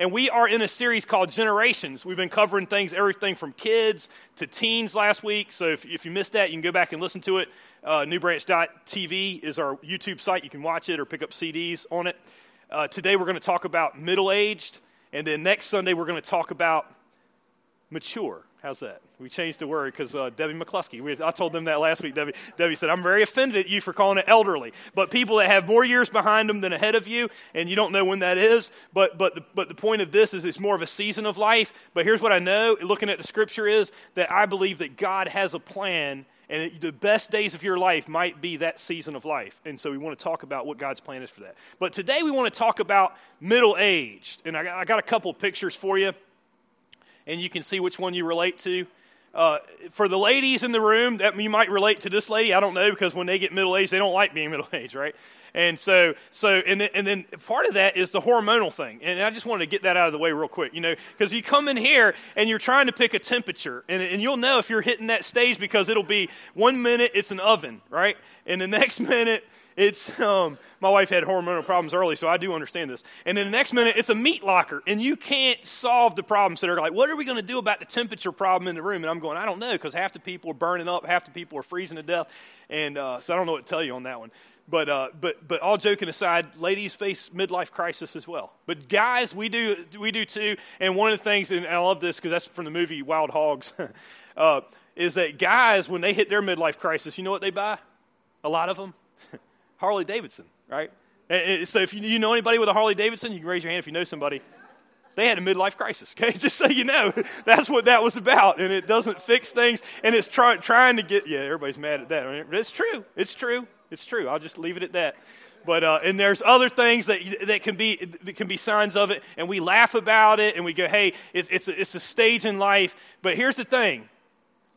And we are in a series called Generations. We've been covering things, everything from kids to teens last week. So if, if you missed that, you can go back and listen to it. Uh, newbranch.tv is our YouTube site. You can watch it or pick up CDs on it. Uh, today we're going to talk about middle aged. And then next Sunday we're going to talk about mature. How's that? We changed the word because uh, Debbie McCluskey. We, I told them that last week. Debbie, Debbie said, I'm very offended at you for calling it elderly. But people that have more years behind them than ahead of you, and you don't know when that is. But, but, the, but the point of this is it's more of a season of life. But here's what I know, looking at the scripture, is that I believe that God has a plan and it, the best days of your life might be that season of life. And so we want to talk about what God's plan is for that. But today we want to talk about middle aged. And I, I got a couple pictures for you and you can see which one you relate to. Uh, for the ladies in the room, that you might relate to this lady. I don't know because when they get middle aged, they don't like being middle aged, right? And so, so and then, and then part of that is the hormonal thing. And I just wanted to get that out of the way real quick, you know, because you come in here and you're trying to pick a temperature, and, and you'll know if you're hitting that stage because it'll be one minute it's an oven, right? And the next minute it's um, my wife had hormonal problems early, so I do understand this. And then the next minute, it's a meat locker, and you can't solve the problems So they're like, "What are we going to do about the temperature problem in the room?" And I'm going, "I don't know, because half the people are burning up, half the people are freezing to death, and uh, so I don't know what to tell you on that one." But, uh, but, but all joking aside, ladies face midlife crisis as well. But guys, we do, we do too. And one of the things, and I love this because that's from the movie Wild Hogs, uh, is that guys, when they hit their midlife crisis, you know what they buy? A lot of them Harley Davidson, right? So if you know anybody with a Harley Davidson, you can raise your hand if you know somebody. They had a midlife crisis, okay? Just so you know, that's what that was about. And it doesn't fix things, and it's try, trying to get, yeah, everybody's mad at that. It's true. It's true. It's true. I'll just leave it at that. But, uh, and there's other things that, that can, be, can be signs of it, and we laugh about it, and we go, hey, it's, it's, a, it's a stage in life. But here's the thing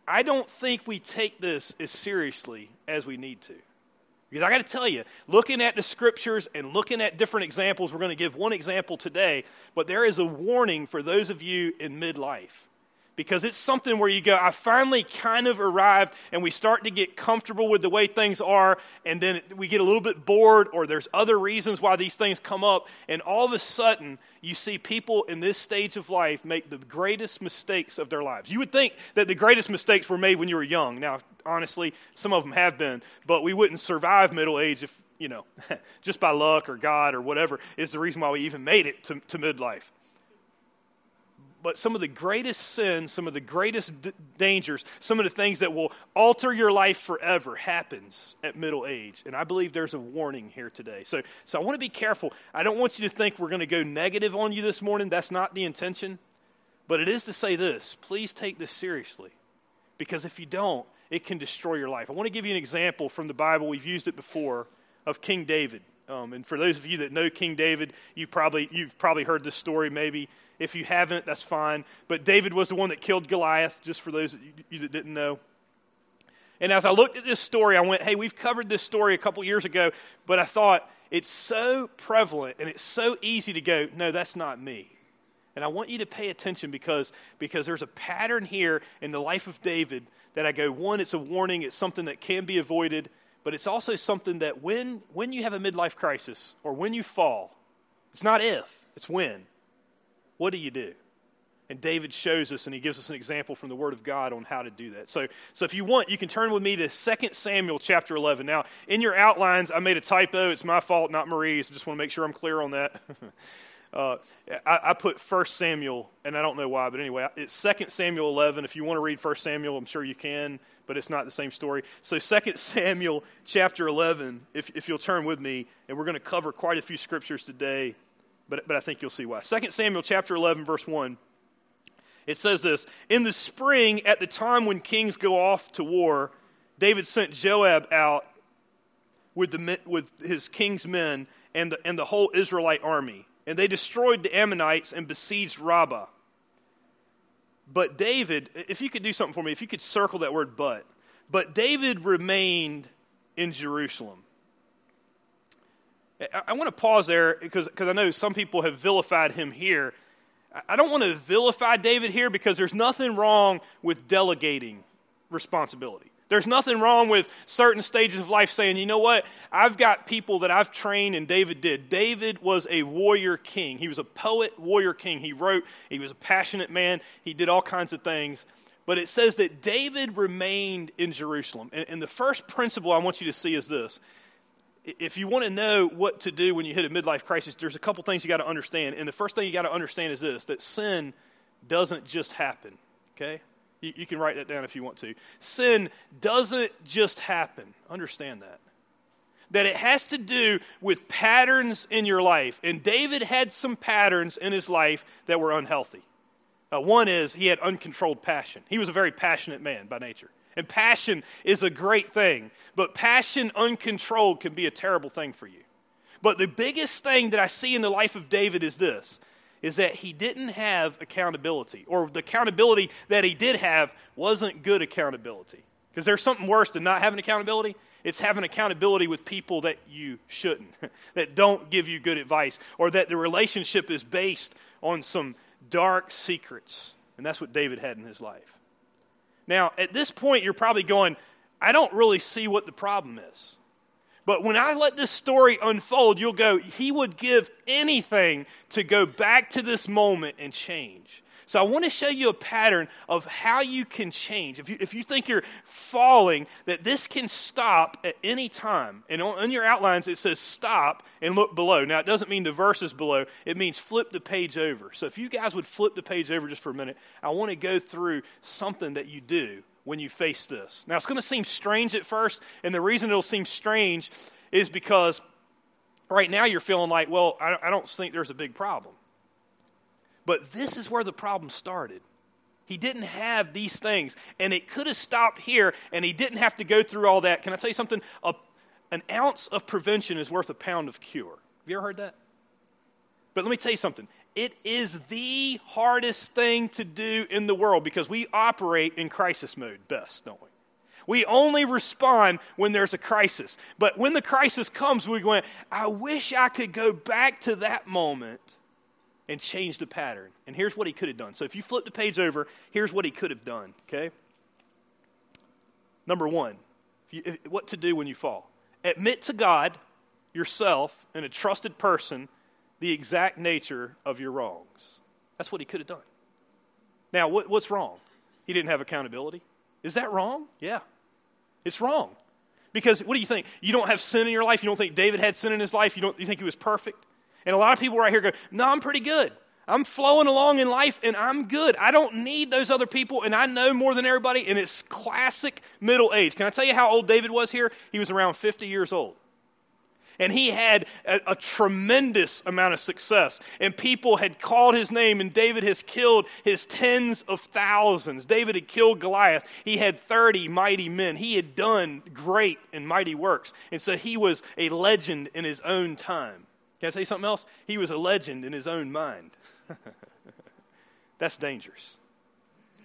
I don't think we take this as seriously as we need to. Because I got to tell you, looking at the scriptures and looking at different examples, we're going to give one example today, but there is a warning for those of you in midlife because it's something where you go, I finally kind of arrived, and we start to get comfortable with the way things are, and then we get a little bit bored, or there's other reasons why these things come up, and all of a sudden, you see people in this stage of life make the greatest mistakes of their lives. You would think that the greatest mistakes were made when you were young. Now, honestly, some of them have been, but we wouldn't survive middle age if, you know, just by luck or God or whatever is the reason why we even made it to, to midlife but some of the greatest sins, some of the greatest d- dangers, some of the things that will alter your life forever happens at middle age. And I believe there's a warning here today. So, so I want to be careful. I don't want you to think we're going to go negative on you this morning. That's not the intention. But it is to say this please take this seriously. Because if you don't, it can destroy your life. I want to give you an example from the Bible. We've used it before of King David. Um, and for those of you that know King David, you probably, you've probably heard this story maybe. If you haven't, that's fine. But David was the one that killed Goliath, just for those of you that didn't know. And as I looked at this story, I went, hey, we've covered this story a couple years ago, but I thought it's so prevalent and it's so easy to go, no, that's not me. And I want you to pay attention because, because there's a pattern here in the life of David that I go, one, it's a warning, it's something that can be avoided, but it's also something that when, when you have a midlife crisis or when you fall, it's not if, it's when. What do you do? And David shows us, and he gives us an example from the Word of God on how to do that. So, so if you want, you can turn with me to 2 Samuel chapter 11. Now, in your outlines, I made a typo. It's my fault, not Marie's. I just want to make sure I'm clear on that. uh, I, I, put 1 Samuel, and I don't know why, but anyway, it's 2 Samuel 11. If you want to read 1 Samuel, I'm sure you can, but it's not the same story. So 2 Samuel chapter 11, if, if you'll turn with me, and we're going to cover quite a few scriptures today but, but I think you'll see why. 2 Samuel chapter 11, verse 1. It says this In the spring, at the time when kings go off to war, David sent Joab out with, the, with his king's men and the, and the whole Israelite army. And they destroyed the Ammonites and besieged Rabbah. But David, if you could do something for me, if you could circle that word but, but David remained in Jerusalem. I, want to pause there because, because I know some people have vilified him here. I don't want to vilify David here because there's nothing wrong with delegating responsibility. There's nothing wrong with certain stages of life saying, you know what, I've got people that I've trained, and David did. David was a warrior king. He was a poet, warrior king. He wrote, he was a passionate man, he did all kinds of things. But it says that David remained in Jerusalem. And, and the first principle I want you to see is this if you want to know what to do when you hit a midlife crisis, there's a couple things you got to understand. And the first thing you got to understand is this that sin doesn't just happen, okay? You, you, can write that down if you want to. Sin doesn't just happen. Understand that. That it has to do with patterns in your life. And David had some patterns in his life that were unhealthy. Uh, one is he had uncontrolled passion. He was a very passionate man by nature. And passion is a great thing, but passion uncontrolled can be a terrible thing for you. But the biggest thing that I see in the life of David is this is that he didn't have accountability, or the accountability that he did have wasn't good accountability. Because there's something worse than not having accountability. It's having accountability with people that you shouldn't, that don't give you good advice, or that the relationship is based on some dark secrets. And that's what David had in his life. Now, at this point, you're probably going, I don't really see what the problem is. But when I let this story unfold, you'll go, he would give anything to go back to this moment and change. So I want to show you a pattern of how you can change. If you, if you think you're falling, that this can stop at any time. And on, on your outlines, it says stop and look below. Now, it doesn't mean the verses below, it means flip the page over. So if you guys would flip the page over just for a minute, I want to go through something that you do when you face this. Now, it's going to seem strange at first, and the reason it'll seem strange is because right now you're feeling like, well, I don't think there's a big problem. But this is where the problem started. He didn't have these things, and it could have stopped here, and he didn't have to go through all that. Can I tell you something? A, an ounce of prevention is worth a pound of cure. Have you ever heard that? But let me tell you something. It is the hardest thing to do in the world because we operate in crisis mode best, don't we? We only respond when there's a crisis. But when the crisis comes, we're going, I wish I could go back to that moment and change the pattern. And here's what he could have done. So if you flip the page over, here's what he could have done, okay? Number one, what to do when you fall. Admit to God, yourself, and a trusted person the exact nature of your wrongs. That's what he could have done. Now, what, what's wrong? He didn't have accountability. Is that wrong? Yeah. It's wrong. Because what do you think? You don't have sin in your life? You don't think David had sin in his life? You, don't, you think he was perfect? And a lot of people right here go, No, I'm pretty good. I'm flowing along in life and I'm good. I don't need those other people and I know more than everybody. And it's classic middle age. Can I tell you how old David was here? He was around 50 years old and he had a, a, tremendous amount of success. And people had called his name, and David has killed his tens of thousands. David had killed Goliath. He had 30 mighty men. He had done great and mighty works. And so he was a legend in his own time. Can I say something else? He was a legend in his own mind. That's dangerous.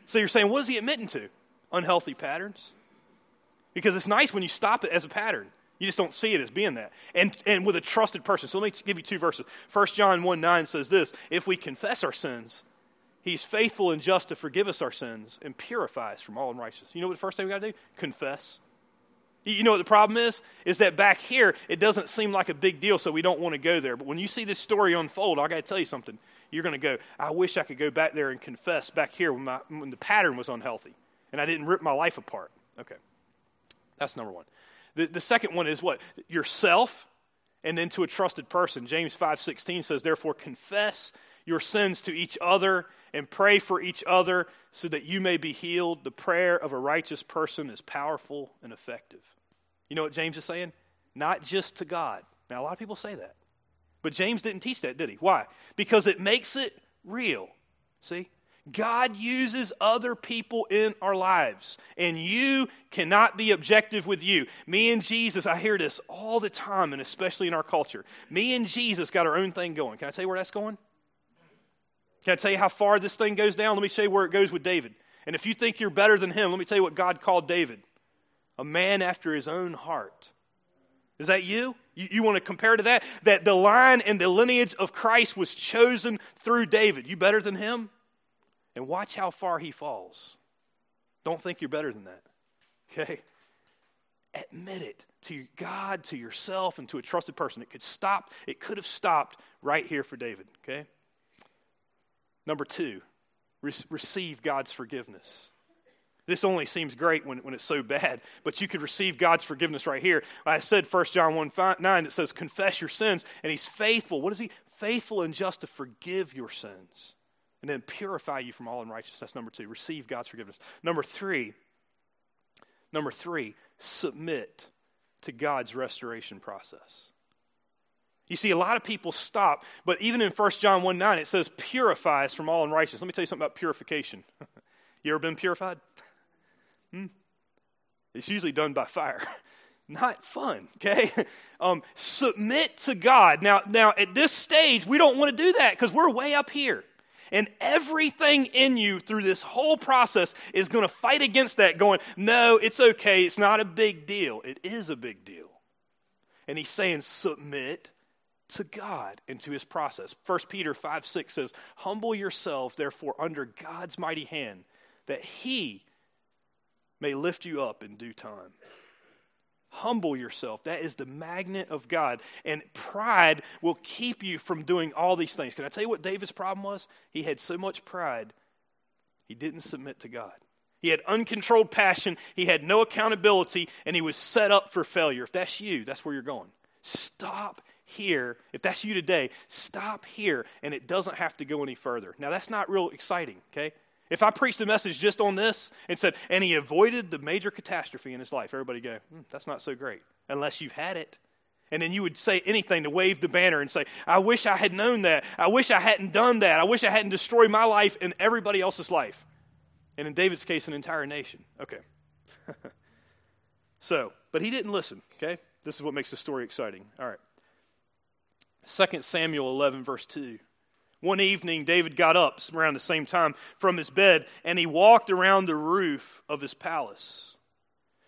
So you're saying, what is he admitting to? Unhealthy patterns? Because it's nice when you stop it as a pattern. You just don't see it as being that. And, and with a trusted person. So let me give you two verses. 1 John 1 9 says this If we confess our sins, he's faithful and just to forgive us our sins and purify us from all unrighteousness. You know what the first thing we got to do? Confess. You know what the problem is? Is that back here, it doesn't seem like a big deal, so we don't want to go there. But when you see this story unfold, I got to tell you something. You're going to go, I wish I could go back there and confess back here when, my, when the pattern was unhealthy and I didn't rip my life apart. Okay. That's number one. The, the second one is what? Yourself and then to a trusted person. James 5:16 says, "Therefore confess your sins to each other and pray for each other so that you may be healed. The prayer of a righteous person is powerful and effective." You know what James is saying? Not just to God. Now a lot of people say that. But James didn't teach that, did he? Why? Because it makes it real. See? God uses other people in our lives, and you cannot be objective with you. Me and Jesus, I hear this all the time, and especially in our culture. Me and Jesus got our own thing going. Can I tell you where that's going? Can I tell you how far this thing goes down? Let me show you where it goes with David. And if you think you're better than him, let me tell you what God called David a man after his own heart. Is that you? You, you want to compare to that? That the line and the lineage of Christ was chosen through David. You better than him? And watch how far he falls. Don't think you're better than that. Okay? Admit it to God, to yourself, and to a trusted person. It could stop, it could have stopped right here for David. Okay? Number two, re- receive God's forgiveness. This only seems great when, when it's so bad, but you could receive God's forgiveness right here. I said 1 John 1 5, 9, it says, Confess your sins, and He's faithful. What is He? Faithful and just to forgive your sins and then purify you from all unrighteousness. That's number two. Receive God's forgiveness. Number three, number three, submit to God's restoration process. You see, a lot of people stop, but even in 1 John 1 9, it says, purify us from all unrighteousness. Let me tell you something about purification. you ever been purified? Hmm? It's usually done by fire. Not fun, okay? Um, submit to God. Now, now, at this stage, we don't want to do that because we're way up here. And everything in you through this whole process is going to fight against that, going, no, it's okay. It's not a big deal. It is a big deal. And he's saying, submit to God and to his process. 1 Peter 5 6 says, Humble yourself, therefore, under God's mighty hand, that he may lift you up in due time. Humble yourself. That is the magnet of God. And pride will keep you from doing all these things. Can I tell you what David's problem was? He had so much pride, he didn't submit to God. He had uncontrolled passion, he had no accountability, and he was set up for failure. If that's you, that's where you're going. Stop here. If that's you today, stop here, and it doesn't have to go any further. Now, that's not real exciting, okay? If I preached a message just on this and said, and he avoided the major catastrophe in his life, everybody go, hmm, that's not so great, unless you've had it. And then you would say anything to wave the banner and say, I wish I had known that. I wish I hadn't done that. I wish I hadn't destroyed my life and everybody else's life. And in David's case, an entire nation. Okay. so, but he didn't listen, okay? This is what makes the story exciting. All right. 2 Samuel 11, verse 2. One evening, David got up around the same time from his bed and he walked around the roof of his palace.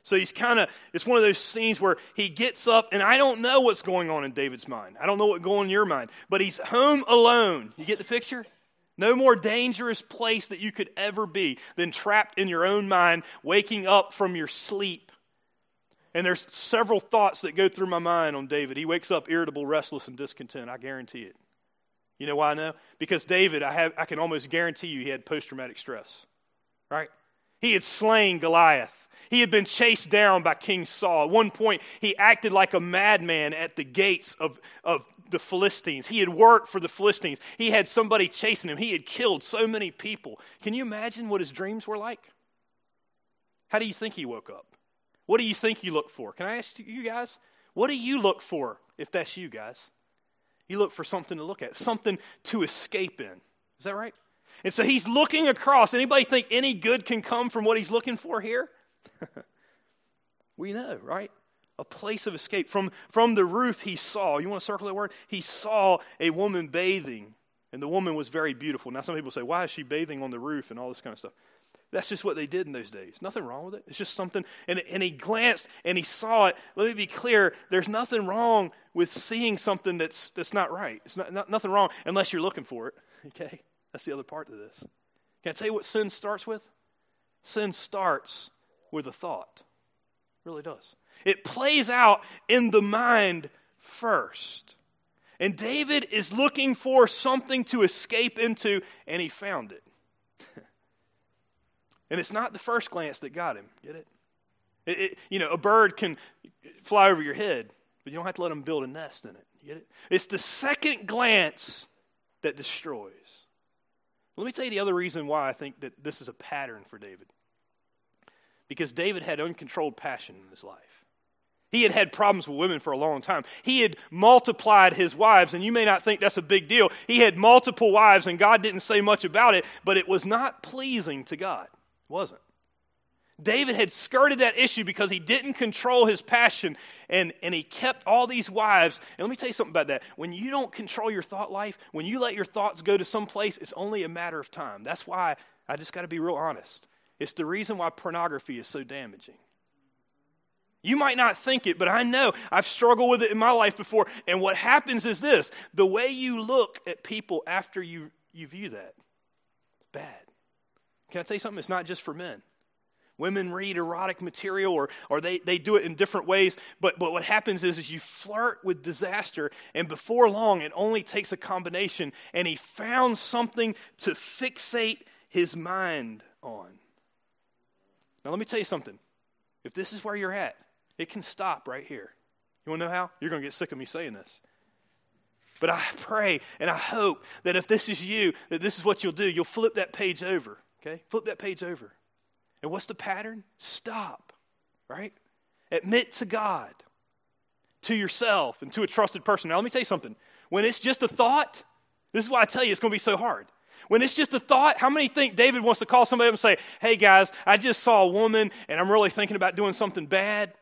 So he's kind of, it's one of those scenes where he gets up, and I don't know what's going on in David's mind. I don't know what's going on in your mind, but he's home alone. You get the picture? No more dangerous place that you could ever be than trapped in your own mind, waking up from your sleep. And there's several thoughts that go through my mind on David. He wakes up irritable, restless, and discontent. I guarantee it. You know why I know? Because David, I, have, I can almost guarantee you he had post traumatic stress, right? He had slain Goliath. He had been chased down by King Saul. At one point, he acted like a madman at the gates of, of the Philistines. He had worked for the Philistines. He had somebody chasing him. He had killed so many people. Can you imagine what his dreams were like? How do you think he woke up? What do you think you look for? Can I ask you guys? What do you look for if that's you guys? You look for something to look at, something to escape in. Is that right? And so he's looking across. Anybody think any good can come from what he's looking for here? we know, right? A place of escape. From, from the roof, he saw, you want to circle that word? He saw a woman bathing, and the woman was very beautiful. Now, some people say, why is she bathing on the roof and all this kind of stuff? That's just what they did in those days. Nothing wrong with it. It's just something. And, and he glanced and he saw it. Let me be clear there's nothing wrong with seeing something that's, that's not right. It's not, not, nothing wrong unless you're looking for it. Okay? That's the other part of this. Can I tell you what sin starts with? Sin starts with a thought. It really does. It plays out in the mind first. And David is looking for something to escape into, and he found it. And it's not the first glance that got him. Get it? it, it you know, a bird can fly over your head, but you don't have to let them build a nest in it. Get it? It's the second glance that destroys. Let me tell you the other reason why I think that this is a pattern for David. Because David had uncontrolled passion in his life. He had had problems with women for a long time. He had multiplied his wives, and you may not think that's a big deal. He had multiple wives, and God didn't say much about it, but it was not pleasing to God. Wasn't. David had skirted that issue because he didn't control his passion and, and he kept all these wives. And let me tell you something about that. When you don't control your thought life, when you let your thoughts go to some place, it's only a matter of time. That's why I just got to be real honest. It's the reason why pornography is so damaging. You might not think it, but I know I've struggled with it in my life before. And what happens is this the way you look at people after you, you view that, bad. Can I tell you something? It's not just for men. Women read erotic material or, or they, they do it in different ways. But, but what happens is, is you flirt with disaster, and before long, it only takes a combination. And he found something to fixate his mind on. Now, let me tell you something. If this is where you're at, it can stop right here. You want to know how? You're going to get sick of me saying this. But I pray and I hope that if this is you, that this is what you'll do. You'll flip that page over, okay? Flip that page over. And what's the pattern? Stop, right? Admit to God, to yourself, and to a trusted person. Now, let me tell you something. When it's just a thought, this is why I tell you it's going to be so hard. When it's just a thought, how many think David wants to call somebody up and say, Hey guys, I just saw a woman and I'm really thinking about doing something bad?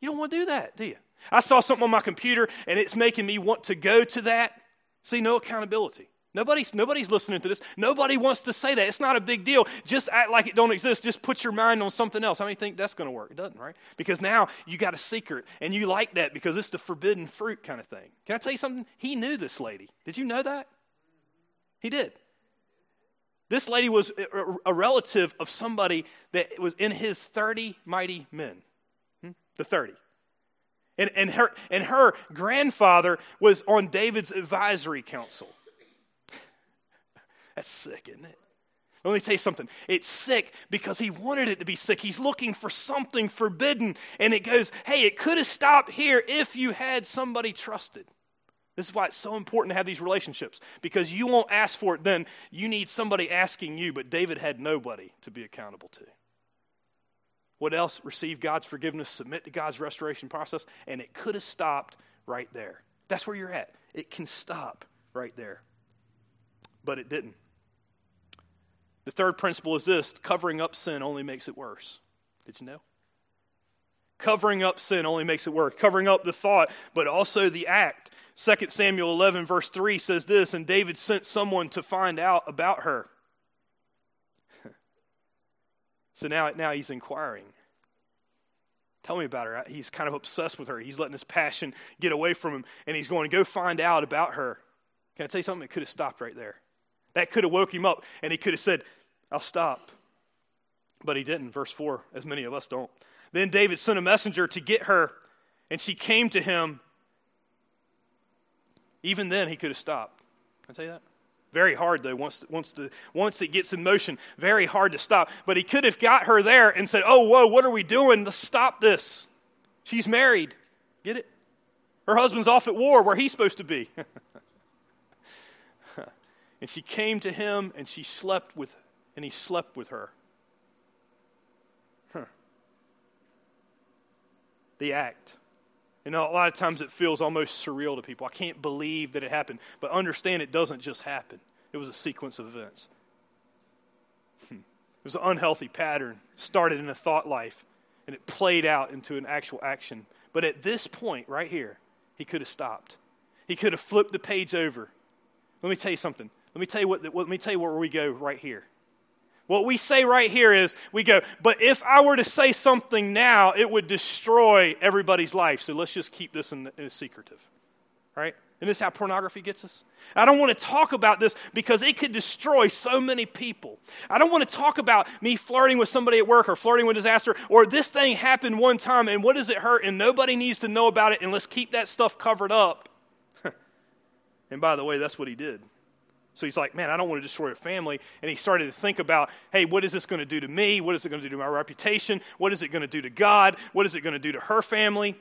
You don't want to do that, do you? I saw something on my computer and it's making me want to go to that. See, no accountability. Nobody's, nobody's listening to this. Nobody wants to say that. It's not a big deal. Just act like it don't exist. Just put your mind on something else. How many think that's going to work? It doesn't, right? Because now you got a secret and you like that because it's the forbidden fruit kind of thing. Can I tell you something? He knew this lady. Did you know that? He did. This lady was a relative of somebody that was in his 30 mighty men. Hmm? The 30. And, and, her, and her grandfather was on David's advisory council. That's sick, isn't it? Let me tell you something. It's sick because he wanted it to be sick. He's looking for something forbidden. And it goes, hey, it could have stopped here if you had somebody trusted. This is why it's so important to have these relationships because you won't ask for it then. You need somebody asking you, but David had nobody to be accountable to. What else? Receive God's forgiveness, submit to God's restoration process, and it could have stopped right there. That's where you're at. It can stop right there. But it didn't. The third principle is this covering up sin only makes it worse. Did you know? Covering up sin only makes it worse. Covering up the thought, but also the act. 2 Samuel 11, verse 3 says this And David sent someone to find out about her. so now, now he's inquiring. Tell me about her. He's kind of obsessed with her. He's letting his passion get away from him, and he's going to go find out about her. Can I tell you something? It could have stopped right there. That could have woke him up, and he could have said, I'll stop. But he didn't. Verse 4, as many of us don't. Then David sent a messenger to get her, and she came to him. Even then, he could have stopped. Can I tell you that? Very hard, though, once, once, the, once it gets in motion. Very hard to stop. But he could have got her there and said, Oh, whoa, what are we doing? Let's stop this. She's married. Get it? Her husband's off at war where he's supposed to be. and she came to him and she slept with and he slept with her. Huh. The act. You know, a lot of times it feels almost surreal to people. I can't believe that it happened. But understand it doesn't just happen, it was a sequence of events. Hmm. It was an unhealthy pattern, started in a thought life, and it played out into an actual action. But at this point, right here, he could have stopped. He could have flipped the page over. Let me tell you something. Let me tell you what. Let me tell you where we go right here. What we say right here is we go, but if I were to say something now, it would destroy everybody's life. So let's just keep this in, in secretive. Right? And this is how pornography gets us. I don't want to talk about this because it could destroy so many people. I don't want to talk about me flirting with somebody at work or flirting with disaster or this thing happened one time and what does it hurt and nobody needs to know about it and let's keep that stuff covered up. and by the way, that's what he did. So he's like, man, I don't want to destroy a family. And he started to think about, hey, what is this going to do to me? What is it going to do to my reputation? What is it going to do to God? What is it going to do to her family?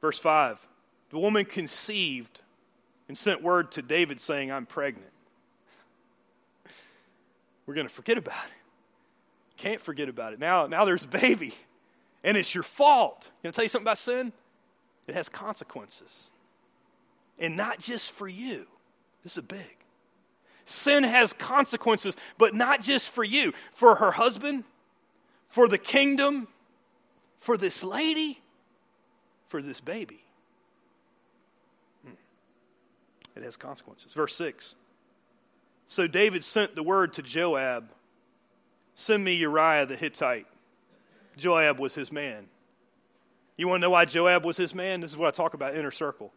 Verse 5 The woman conceived and sent word to David saying, I'm pregnant. We're going to forget about it. Can't forget about it. Now, now there's a baby. and it's your fault. Can I tell you something about sin? It has consequences. And not just for you. This is big. Sin has consequences, but not just for you, for her husband, for the kingdom, for this lady, for this baby. Hmm. It has consequences. Verse 6. So David sent the word to Joab Send me Uriah the Hittite. Joab was his man. You want to know why Joab was his man? This is what I talk about inner circle.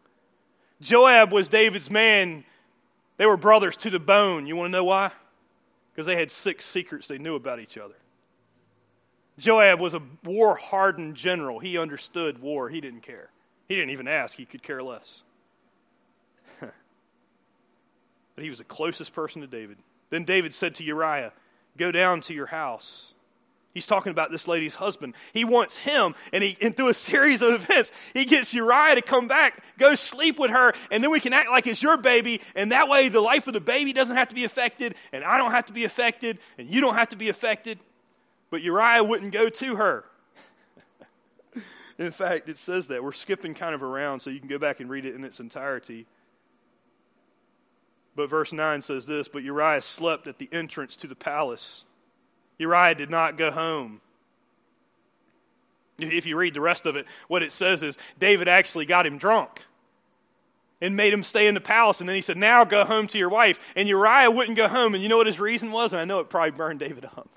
Joab was David's man. They were brothers to the bone. You want to know why? Because they had six secrets they knew about each other. Joab was a war hardened general. He understood war, he didn't care. He didn't even ask, he could care less. but he was the closest person to David. Then David said to Uriah, Go down to your house. He's talking about this lady's husband. He wants him, and, he, and through a series of events, he gets Uriah to come back, go sleep with her, and then we can act like it's your baby, and that way the life of the baby doesn't have to be affected, and I don't have to be affected, and you don't have to be affected. But Uriah wouldn't go to her. in fact, it says that. We're skipping kind of around, so you can go back and read it in its entirety. But verse 9 says this But Uriah slept at the entrance to the palace. Uriah did not go home. If you read the rest of it, what it says is David actually got him drunk and made him stay in the palace. And then he said, Now go home to your wife. And Uriah wouldn't go home. And you know what his reason was? And I know it probably burned David up.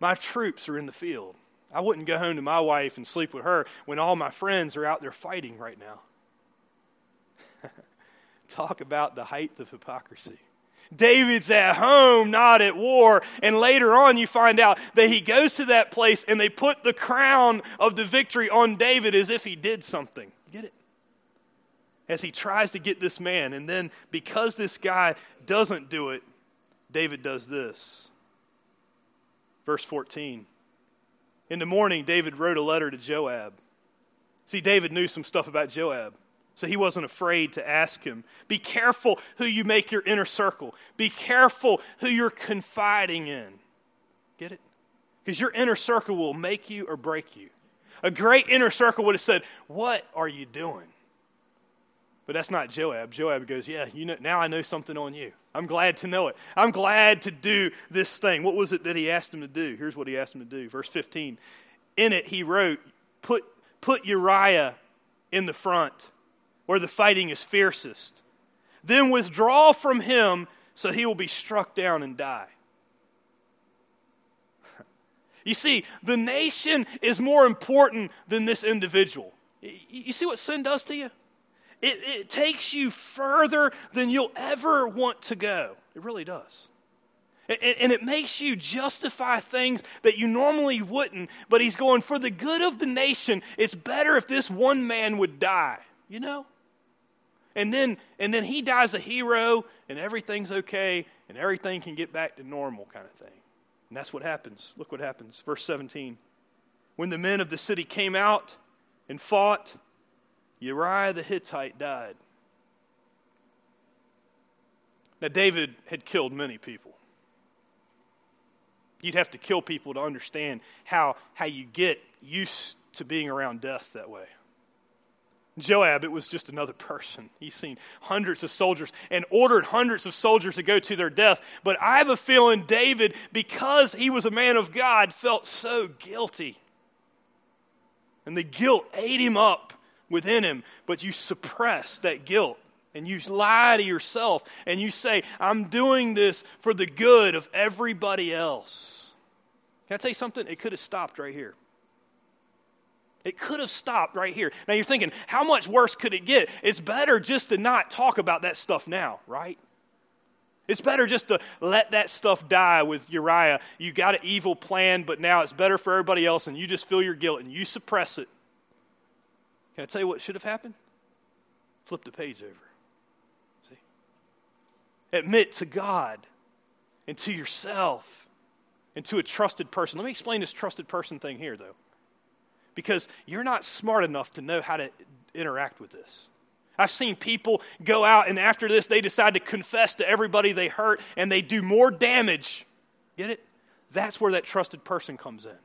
My troops are in the field. I wouldn't go home to my wife and sleep with her when all my friends are out there fighting right now. Talk about the height of hypocrisy. David's at home, not at war. And later on, you find out that he goes to that place and they put the crown of the victory on David as if he did something. Get it? As he tries to get this man. And then, because this guy doesn't do it, David does this. Verse 14. In the morning, David wrote a letter to Joab. See, David knew some stuff about Joab. So he wasn't afraid to ask him. Be careful who you make your inner circle. Be careful who you're confiding in. Get it? Because your inner circle will make you or break you. A great inner circle would have said, What are you doing? But that's not Joab. Joab goes, Yeah, you know, now I know something on you. I'm glad to know it. I'm glad to do this thing. What was it that he asked him to do? Here's what he asked him to do. Verse 15. In it, he wrote, Put, put Uriah in the front where the fighting is fiercest. Then withdraw from him so he will be struck down and die. You see, the nation is more important than this individual. You see what sin does to you? It, it, takes you further than you'll ever want to go. It really does. And, and it makes you justify things that you normally wouldn't, but he's going, for the good of the nation, it's better if this one man would die. You know? And then and then he dies a hero and everything's okay and everything can get back to normal kind of thing. And that's what happens. Look what happens. Verse 17 when the men of the city came out and fought uriah the hittite died. Now david had killed many people. You'd have to kill people to understand how how you get used to being around death that way Joab, it was just another person. He's seen hundreds of soldiers and ordered hundreds of soldiers to go to their death. But I have a feeling David, because he was a man of God, felt so guilty. And the guilt ate him up within him. But you suppress that guilt and you lie to yourself and you say, I'm doing this for the good of everybody else. Can I tell you something? It could have stopped right here. It could have stopped right here. Now you're thinking, how much worse could it get? It's better just to not talk about that stuff now, right? It's better just to let that stuff die with Uriah. You got an evil plan, but now it's better for everybody else, and you just feel your guilt and you suppress it. Can I tell you what should have happened? Flip the page over. See? Admit to God and to yourself and to a trusted person. Let me explain this trusted person thing here, though because you're not smart enough to know how to interact with this. I've seen people go out and after this they decide to confess to everybody they hurt and they do more damage. Get it? That's where that trusted person comes in.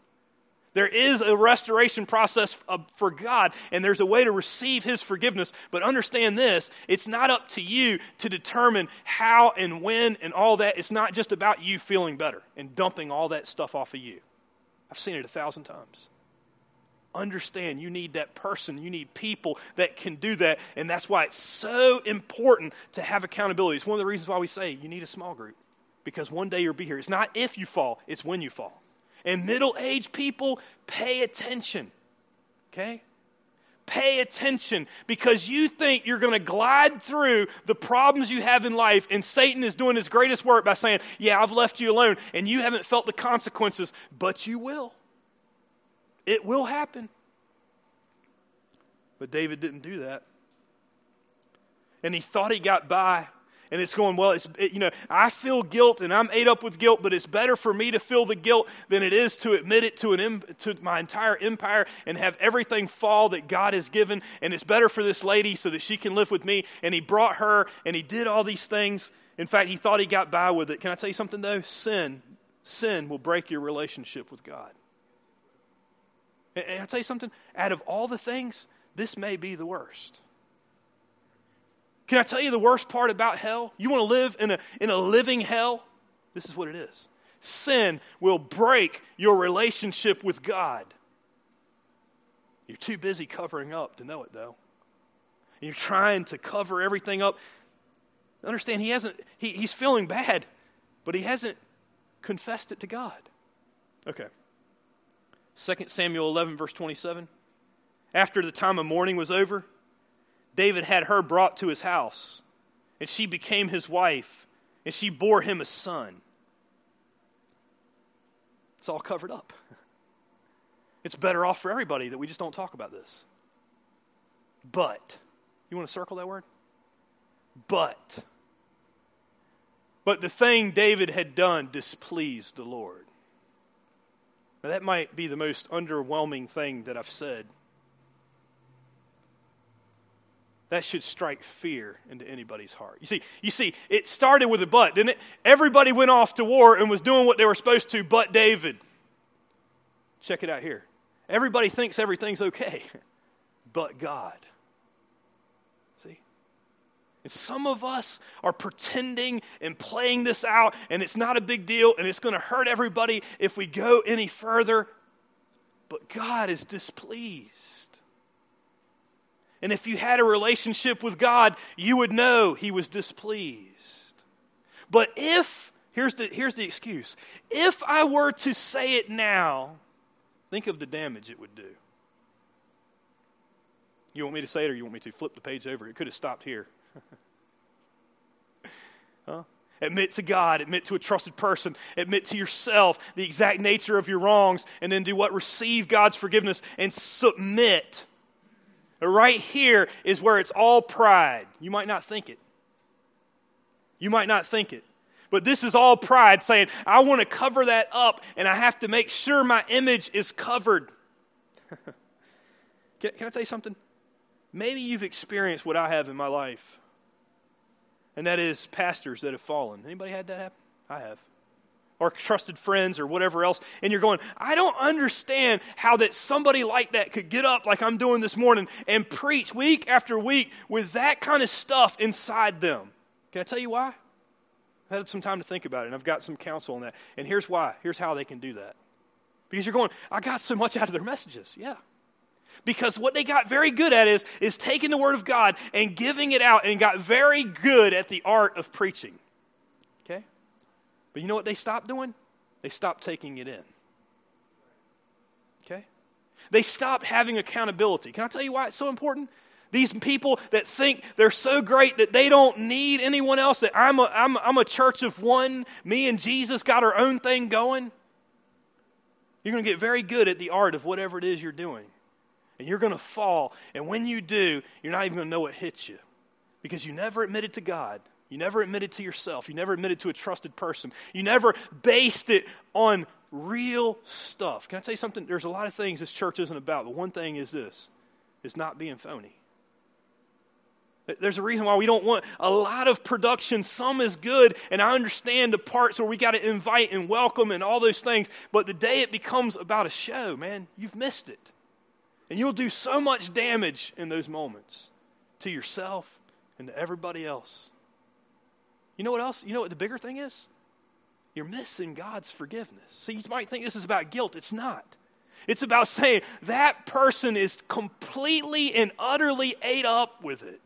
There is a restoration process uh, for God, and there's a way to receive His forgiveness. But understand this it's not up to you to determine how and when and all that. It's not just about you feeling better and dumping all that stuff off of you. I've seen it a thousand times. Understand you need that person, you need people that can do that, and that's why it's so important to have accountability. It's one of the reasons why we say you need a small group because one day you'll be here. It's not if you fall, it's when you fall. And middle aged people, pay attention. Okay? Pay attention because you think you're going to glide through the problems you have in life, and Satan is doing his greatest work by saying, Yeah, I've left you alone, and you haven't felt the consequences, but you will. It will happen. But David didn't do that. And he thought he got by and it's going, well, it's, it, you know, I feel guilt and I'm ate up with guilt, but it's better for me to feel the guilt than it is to admit it to, an, to my entire empire and have everything fall that God has given. And it's better for this lady so that she can live with me. And he brought her and he did all these things. In fact, he thought he got by with it. Can I tell you something, though? Sin, sin will break your relationship with God. And, I'll tell you something, out of all the things, this may be the worst. Can I tell you the worst part about hell? You want to live in a, in a living hell? This is what it is sin will break your relationship with God. You're too busy covering up to know it, though. You're trying to cover everything up. Understand, he hasn't, he, he's feeling bad, but he hasn't confessed it to God. Okay. 2 Samuel 11, verse 27. After the time of mourning was over, David had her brought to his house, and she became his wife, and she bore him a son. It's all covered up. It's better off for everybody that we just don't talk about this. But, you want to circle that word? But. But the thing David had done displeased the Lord. Now, that might be the most underwhelming thing that I've said that should strike fear into anybody's heart. You see, you see, it started with a but, didn't it? Everybody went off to war and was doing what they were supposed to, but David. Check it out here. Everybody thinks everything's okay, but God. And some of us are pretending and playing this out, and it's not a big deal, and it's going to hurt everybody if we go any further. But God is displeased. And if you had a relationship with God, you would know He was displeased. But if, here's the, here's the excuse if I were to say it now, think of the damage it would do. You want me to say it or you want me to flip the page over? It could have stopped here. huh? Admit to God, admit to a trusted person, admit to yourself the exact nature of your wrongs, and then do what? Receive God's forgiveness and submit Right here is where it's all pride. You might not think it. You might not think it. But this is all pride saying, I want to cover that up and I have to make sure my image is covered. can, can I tell you something? Maybe you've experienced what I have in my life. And that is pastors that have fallen. Anybody had that happen? I have or trusted friends or whatever else, and you're going, I don't understand how that somebody like that could get up like I'm doing this morning and preach week after week with that kind of stuff inside them. Can I tell you why? I've had some time to think about it, and I've got some counsel on that. And here's why. Here's how they can do that. Because you're going, I got so much out of their messages. Yeah. Because what they got very good at is, is taking the Word of God and giving it out and got very good at the art of preaching. Okay? But you know what they stopped doing? They stopped taking it in. Okay? They stopped having accountability. Can I tell you why it's so important? These people that think they're so great that they don't need anyone else, that I'm a, I'm, I'm a church of one, me and Jesus got our own thing going. You're going to get very good at the art of whatever it is you're doing. And you're going to fall. And when you do, you're not even going to know what hits you because you never admitted to God you never admitted to yourself. You never admitted to a trusted person. You never based it on real stuff. Can I tell you something? There's a lot of things this church isn't about, but one thing is this it's not being phony. There's a reason why we don't want a lot of production. Some is good, and I understand the parts where we got to invite and welcome and all those things. But the day it becomes about a show, man, you've missed it. And you'll do so much damage in those moments to yourself and to everybody else. You know what else? You know what the bigger thing is? You're missing God's forgiveness. See, you might think this is about guilt. It's not. It's about saying that person is completely and utterly ate up with it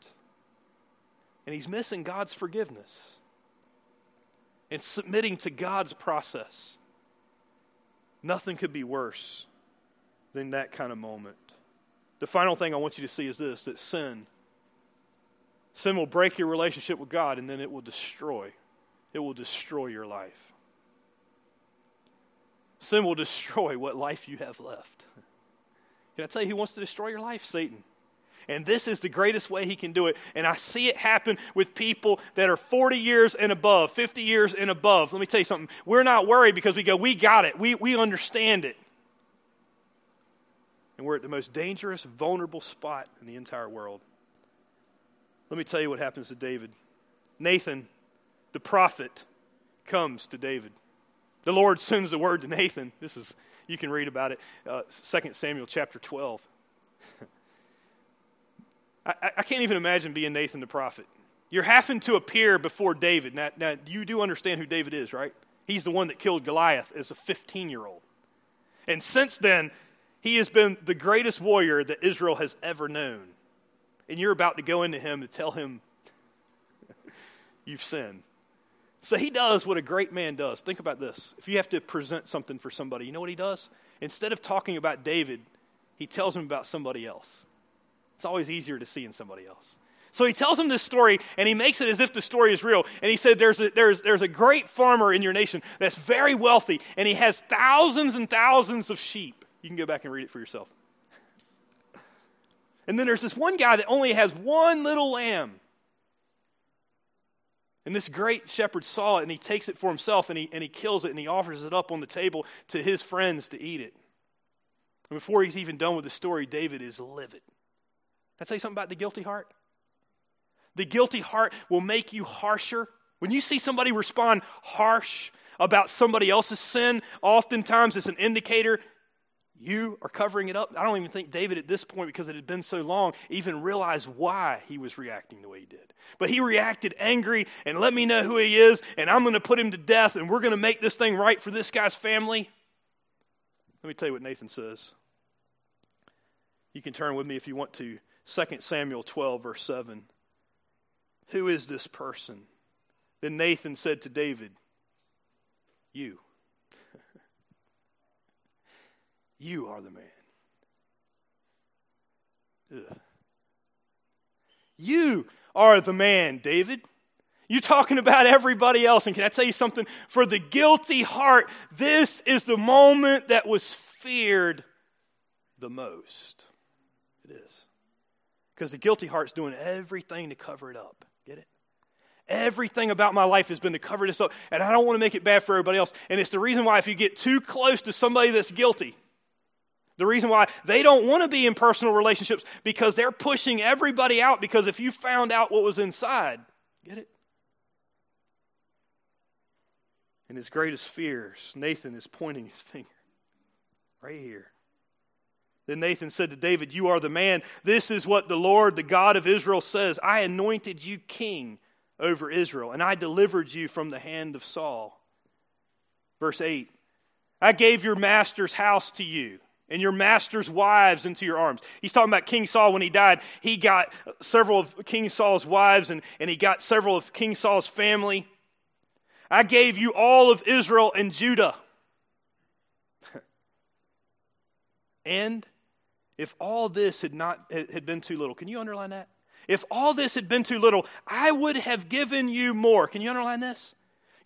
and he's missing God's forgiveness and submitting to God's process. Nothing could be worse than that kind of moment. The final thing I want you to see is this that sin sin will break your relationship with God and then it will destroy it will destroy your life. Sin will destroy what life you have left. Can I tell you who wants to destroy your life? Satan. And this is the greatest way he can do it. And I see it happen with people that are 40 years and above, 50 years and above. Let me tell you something. We're not worried because we go, we got it, we, we understand it. And we're at the most dangerous, vulnerable spot in the entire world. Let me tell you what happens to David. Nathan, the prophet, comes to David. The Lord sends the word to Nathan. This is, you can read about it, uh, 2 Samuel chapter 12. I, I can't even imagine being Nathan the prophet. You're having to appear before David. Now, now, you do understand who David is, right? He's the one that killed Goliath as a 15 year old. And since then, he has been the greatest warrior that Israel has ever known. And you're about to go into him to tell him you've sinned. So he does what a great man does. Think about this. If you have to present something for somebody, you know what he does? Instead of talking about David, he tells him about somebody else. It's always easier to see in somebody else. So he tells him this story, and he makes it as if the story is real. And he said, there's a, there's, there's a great farmer in your nation that's very wealthy, and he has thousands and thousands of sheep. You can go back and read it for yourself. And then there's this one guy that only has one little lamb. And this great shepherd saw it, and he takes it for himself, and he, and he kills it, and he offers it up on the table to his friends to eat it. And before he's even done with the story, David is livid. Can I tell you something about the guilty heart? The guilty heart will make you harsher. When you see somebody respond harsh about somebody else's sin, oftentimes it's an indicator you are covering it up. I don't even think David at this point, because it had been so long, even realized why he was reacting the way he did. But he reacted angry and let me know who he is, and I'm going to put him to death, and we're going to make this thing right for this guy's family. Let me tell you what Nathan says. You can turn with me if you want to 2 Samuel 12, verse 7. Who is this person? Then Nathan said to David, You. You are the man. Ugh. You are the man, David. You're talking about everybody else. And can I tell you something? For the guilty heart, this is the moment that was feared the most. It is. Because the guilty heart's doing everything to cover it up. Get it? Everything about my life has been to cover this up, and I don't want to make it bad for everybody else. And it's the reason why, if you get too close to somebody that's guilty, the reason why they don't want to be in personal relationships because they're pushing everybody out because if you found out what was inside, get it? In his greatest fears, Nathan is pointing his finger right here. Then Nathan said to David, You are the man. This is what the Lord, the God of Israel, says I anointed you king over Israel, and I delivered you from the hand of Saul. Verse 8 I gave your master's house to you and your master's wives into your arms. He's talking about King Saul when he died. He got several of King Saul's wives and, and he got several of King Saul's family. I gave you all of Israel and Judah. and if all this had not had been too little, can you underline that? If all this had been too little, I would have given you more. Can you underline this?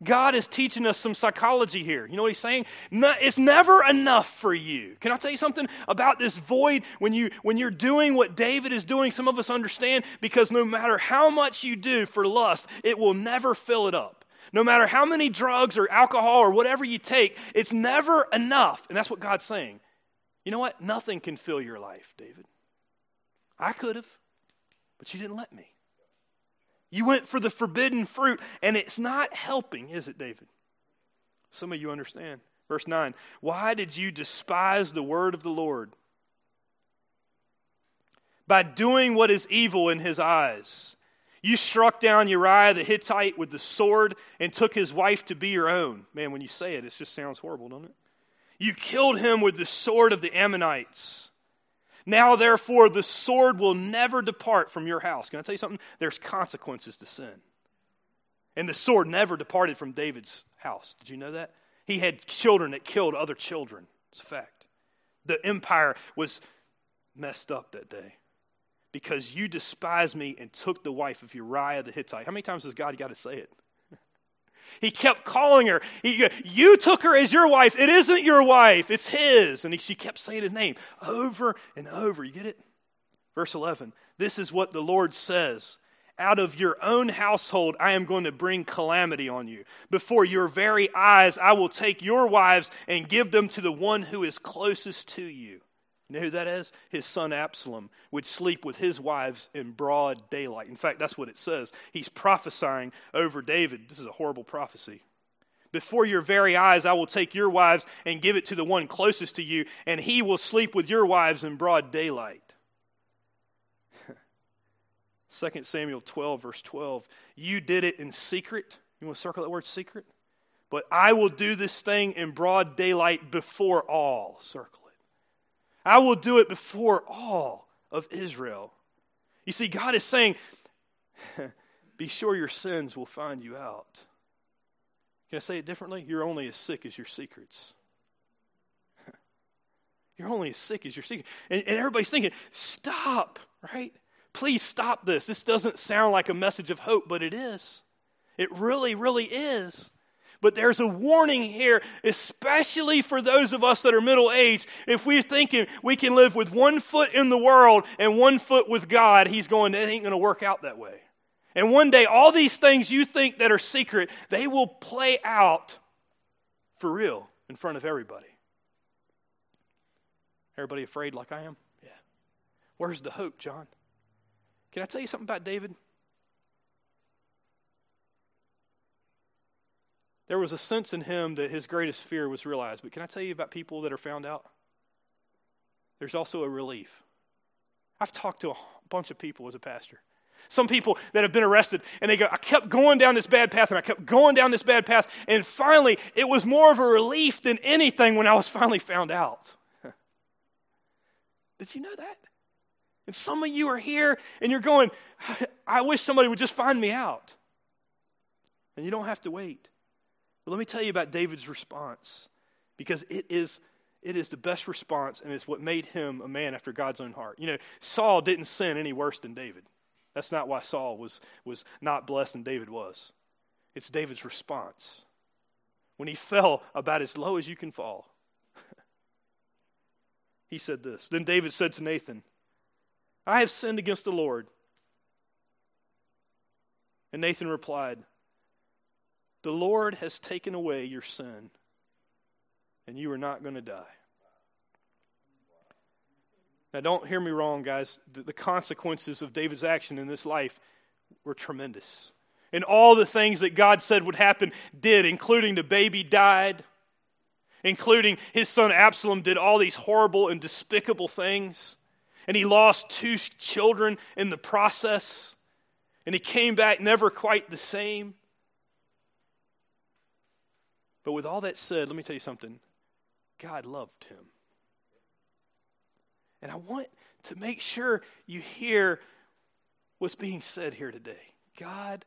God is teaching us some psychology here. You know what he's saying? No, it's never enough for you. Can I tell you something about this void when you when you're doing what David is doing? Some of us understand because no matter how much you do for lust, it will never fill it up. No matter how many drugs or alcohol or whatever you take, it's never enough. And that's what God's saying. You know what? Nothing can fill your life, David. I could have, but you didn't let me. You went for the forbidden fruit, and it's not helping, is it, David? Some of you understand. Verse 9 Why did you despise the word of the Lord? By doing what is evil in his eyes. You struck down Uriah the Hittite with the sword and took his wife to be your own. Man, when you say it, it just sounds horrible, doesn't it? You killed him with the sword of the Ammonites. Now, therefore, the sword will never depart from your house. Can I tell you something? There's consequences to sin. And the sword never departed from David's house. Did you know that? He had children that killed other children. It's a fact. The empire was messed up that day because you despised me and took the wife of Uriah the Hittite. How many times has God got to say it? He kept calling her. He, you took her as your wife. It isn't your wife, it's his. And he, she kept saying his name over and over. You get it? Verse 11 This is what the Lord says Out of your own household, I am going to bring calamity on you. Before your very eyes, I will take your wives and give them to the one who is closest to you. You know who that is? His son Absalom would sleep with his wives in broad daylight. In fact, that's what it says. He's prophesying over David. This is a horrible prophecy. Before your very eyes, I will take your wives and give it to the one closest to you, and he will sleep with your wives in broad daylight. 2 Samuel 12, verse 12. You did it in secret. You want to circle that word secret? But I will do this thing in broad daylight before all. Circle. I will do it before all of Israel. You see, God is saying, be sure your sins will find you out. Can I say it differently? You're only as sick as your secrets. You're only as sick as your secret. And, and everybody's thinking, stop, right? Please stop this. This doesn't sound like a message of hope, but it is. It really, really is. But there's a warning here, especially for those of us that are middle aged. If we're thinking we can live with one foot in the world and one foot with God, He's going, that ain't going to work out that way. And one day, all these things you think that are secret, they will play out for real in front of everybody. Everybody afraid like I am? Yeah. Where's the hope, John? Can I tell you something about David? There was a sense in him that his greatest fear was realized. But can I tell you about people that are found out? There's also a relief. I've talked to a bunch of people as a pastor. Some people that have been arrested, and they go, I kept going down this bad path, and I kept going down this bad path, and finally, it was more of a relief than anything when I was finally found out. Did you know that? And some of you are here, and you're going, I wish somebody would just find me out. And you don't have to wait. But let me tell you about David's response because it is, it is the best response and it's what made him a man after God's own heart. You know, Saul didn't sin any worse than David. That's not why Saul was, was not blessed and David was. It's David's response. When he fell about as low as you can fall, he said this. Then David said to Nathan, I have sinned against the Lord. And Nathan replied, the Lord has taken away your sin, and you are not going to die. Now, don't hear me wrong, guys. The, the, consequences of David's action in this life were tremendous. And all the things that God said would happen did, including the baby died, including his son Absalom did all these horrible and despicable things. And he lost two children in the process. And he came back never quite the same. But with all that said, let me tell you something God loved him. And I want to make sure you hear what's being said here today. God,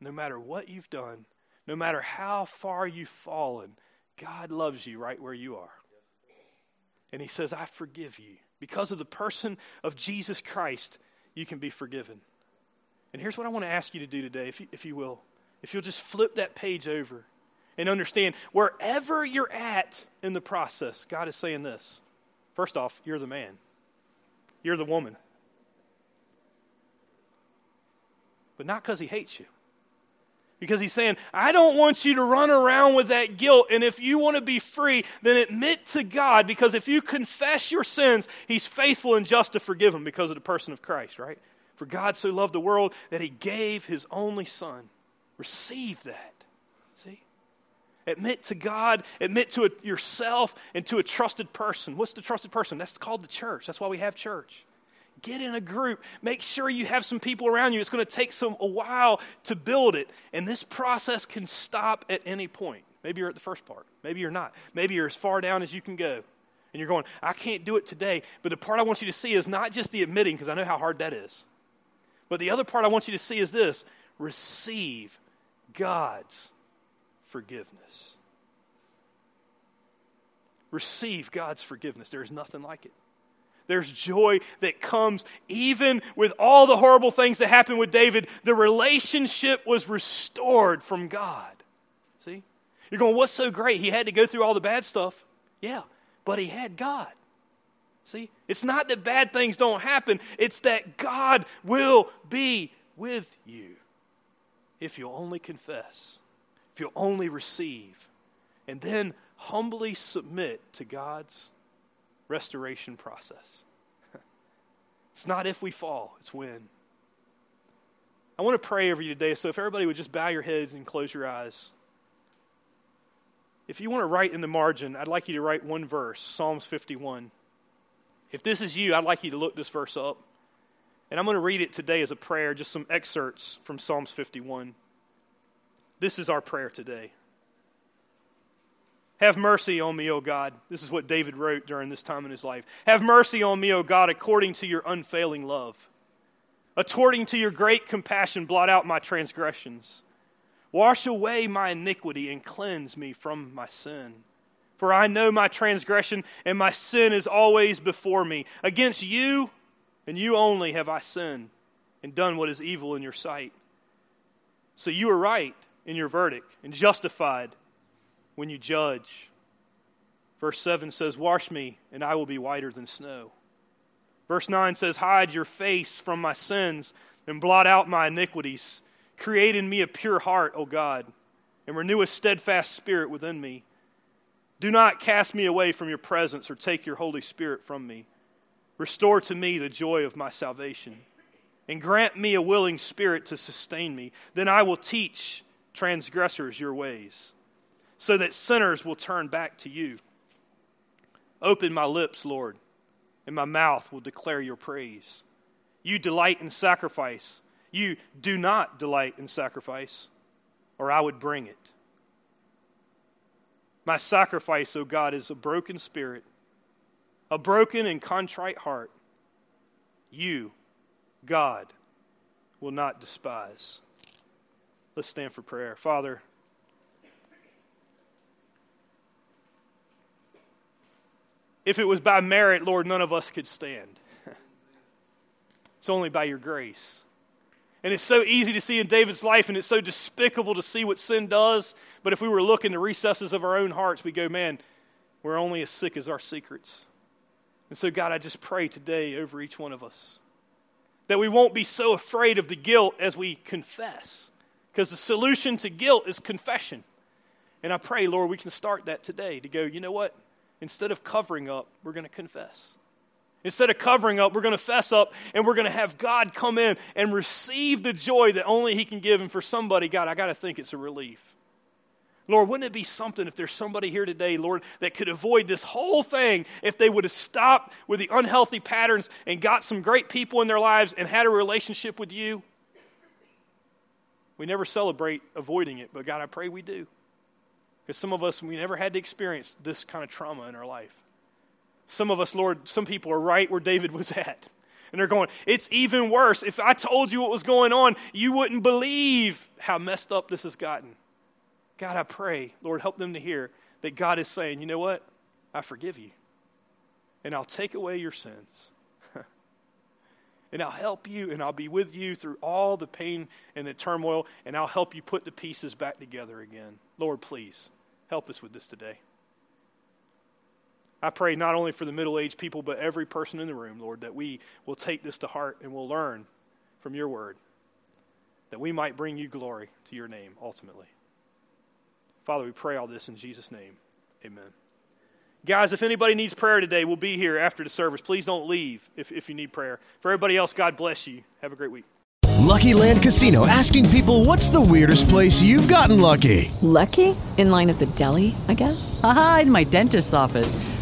no matter what you've done, no matter how far you've fallen, God loves you right where you are. And He says, I forgive you. Because of the person of Jesus Christ, you can be forgiven. And here's what I want to ask you to do today, if you, if you will. If you'll just flip that page over and understand wherever you're at in the process, God is saying this. First off, you're the man, you're the woman. But not because he hates you. Because he's saying, I don't want you to run around with that guilt. And if you want to be free, then admit to God. Because if you confess your sins, he's faithful and just to forgive them because of the person of Christ, right? For God so loved the world that he gave his only Son. Receive that. Admit to God, admit to a, yourself, and to a trusted person. What's the trusted person? That's called the church. That's why we have church. Get in a group. Make sure you have some people around you. It's going to take some a while to build it, and this process can stop at any point. Maybe you're at the first part. Maybe you're not. Maybe you're as far down as you can go. And you're going, I can't do it today. But the part I want you to see is not just the admitting, because I know how hard that is. But the other part I want you to see is this receive God's forgiveness. Receive God's forgiveness. There is nothing like it. There's joy that comes even with all the horrible things that happened with David. The relationship was restored from God. See? You're going, what's so great? He had to go through all the bad stuff. Yeah, but he had God. See? It's not that bad things don't happen, it's that God will be with you if you'll only confess, if you'll only receive, and then humbly submit to God's restoration process. it's not if we fall, it's when. I want to pray over you today, so if everybody would just bow your heads and close your eyes. If you want to write in the margin, I'd like you to write one verse, Psalms 51. If this is you, I'd like you to look this verse up. And I'm going to read it today as a prayer, just some excerpts from Psalms 51. This is our prayer today. Have mercy on me, O God. This is what David wrote during this time in his life. Have mercy on me, O God, according to your unfailing love. According to your great compassion, blot out my transgressions. Wash away my iniquity and cleanse me from my sin. For I know my transgression, and my sin is always before me. Against you and you only have I sinned and done what is evil in your sight. So you are right in your verdict and justified when you judge. Verse 7 says, Wash me, and I will be whiter than snow. Verse 9 says, Hide your face from my sins and blot out my iniquities. Create in me a pure heart, O God, and renew a steadfast spirit within me. Do not cast me away from your presence or take your Holy Spirit from me. Restore to me the joy of my salvation and grant me a willing spirit to sustain me. Then I will teach transgressors your ways so that sinners will turn back to you. Open my lips, Lord, and my mouth will declare your praise. You delight in sacrifice. You do not delight in sacrifice, or I would bring it. My sacrifice, O God, is a broken spirit, a broken and contrite heart. You, God, will not despise. Let's stand for prayer. Father, if it was by merit, Lord, none of us could stand. it's only by your grace. And it's so easy to see in David's life, and it's so despicable to see what sin does. But if we were looking the recesses of our own hearts, we go, man, we're only as sick as our secrets. And so, God, I just pray today over each one of us that we won't be so afraid of the guilt as we confess. Because the solution to guilt is confession. And I pray, Lord, we can start that today to go, you know what? Instead of covering up, we're going to confess. Instead of covering up, we're going to fess up and we're going to have God come in and receive the joy that only He can give. And for somebody, God, I got to think it's a relief. Lord, wouldn't it be something if there's somebody here today, Lord, that could avoid this whole thing if they would have stopped with the unhealthy patterns and got some great people in their lives and had a relationship with you? We never celebrate avoiding it, but God, I pray we do. Because some of us, we never had to experience this kind of trauma in our life. Some of us, Lord, some people are right where David was at. And they're going, it's even worse. If I told you what was going on, you wouldn't believe how messed up this has gotten. God, I pray, Lord, help them to hear that God is saying, you know what? I forgive you. And I'll take away your sins. And I'll help you and I'll be with you through all the pain and the turmoil, and I'll help you put the pieces back together again. Lord, please help us with this today. I pray not only for the middle aged people, but every person in the room, Lord, that we will take this to heart and will learn from your word, that we might bring you glory to your name ultimately. Father, we pray all this in Jesus' name. Amen. Guys, if anybody needs prayer today, we'll be here after the service. Please don't leave if, if you need prayer. For everybody else, God bless you. Have a great week. Lucky Land Casino asking people what's the weirdest place you've gotten lucky? Lucky? In line at the deli, I guess? Aha, in my dentist's office.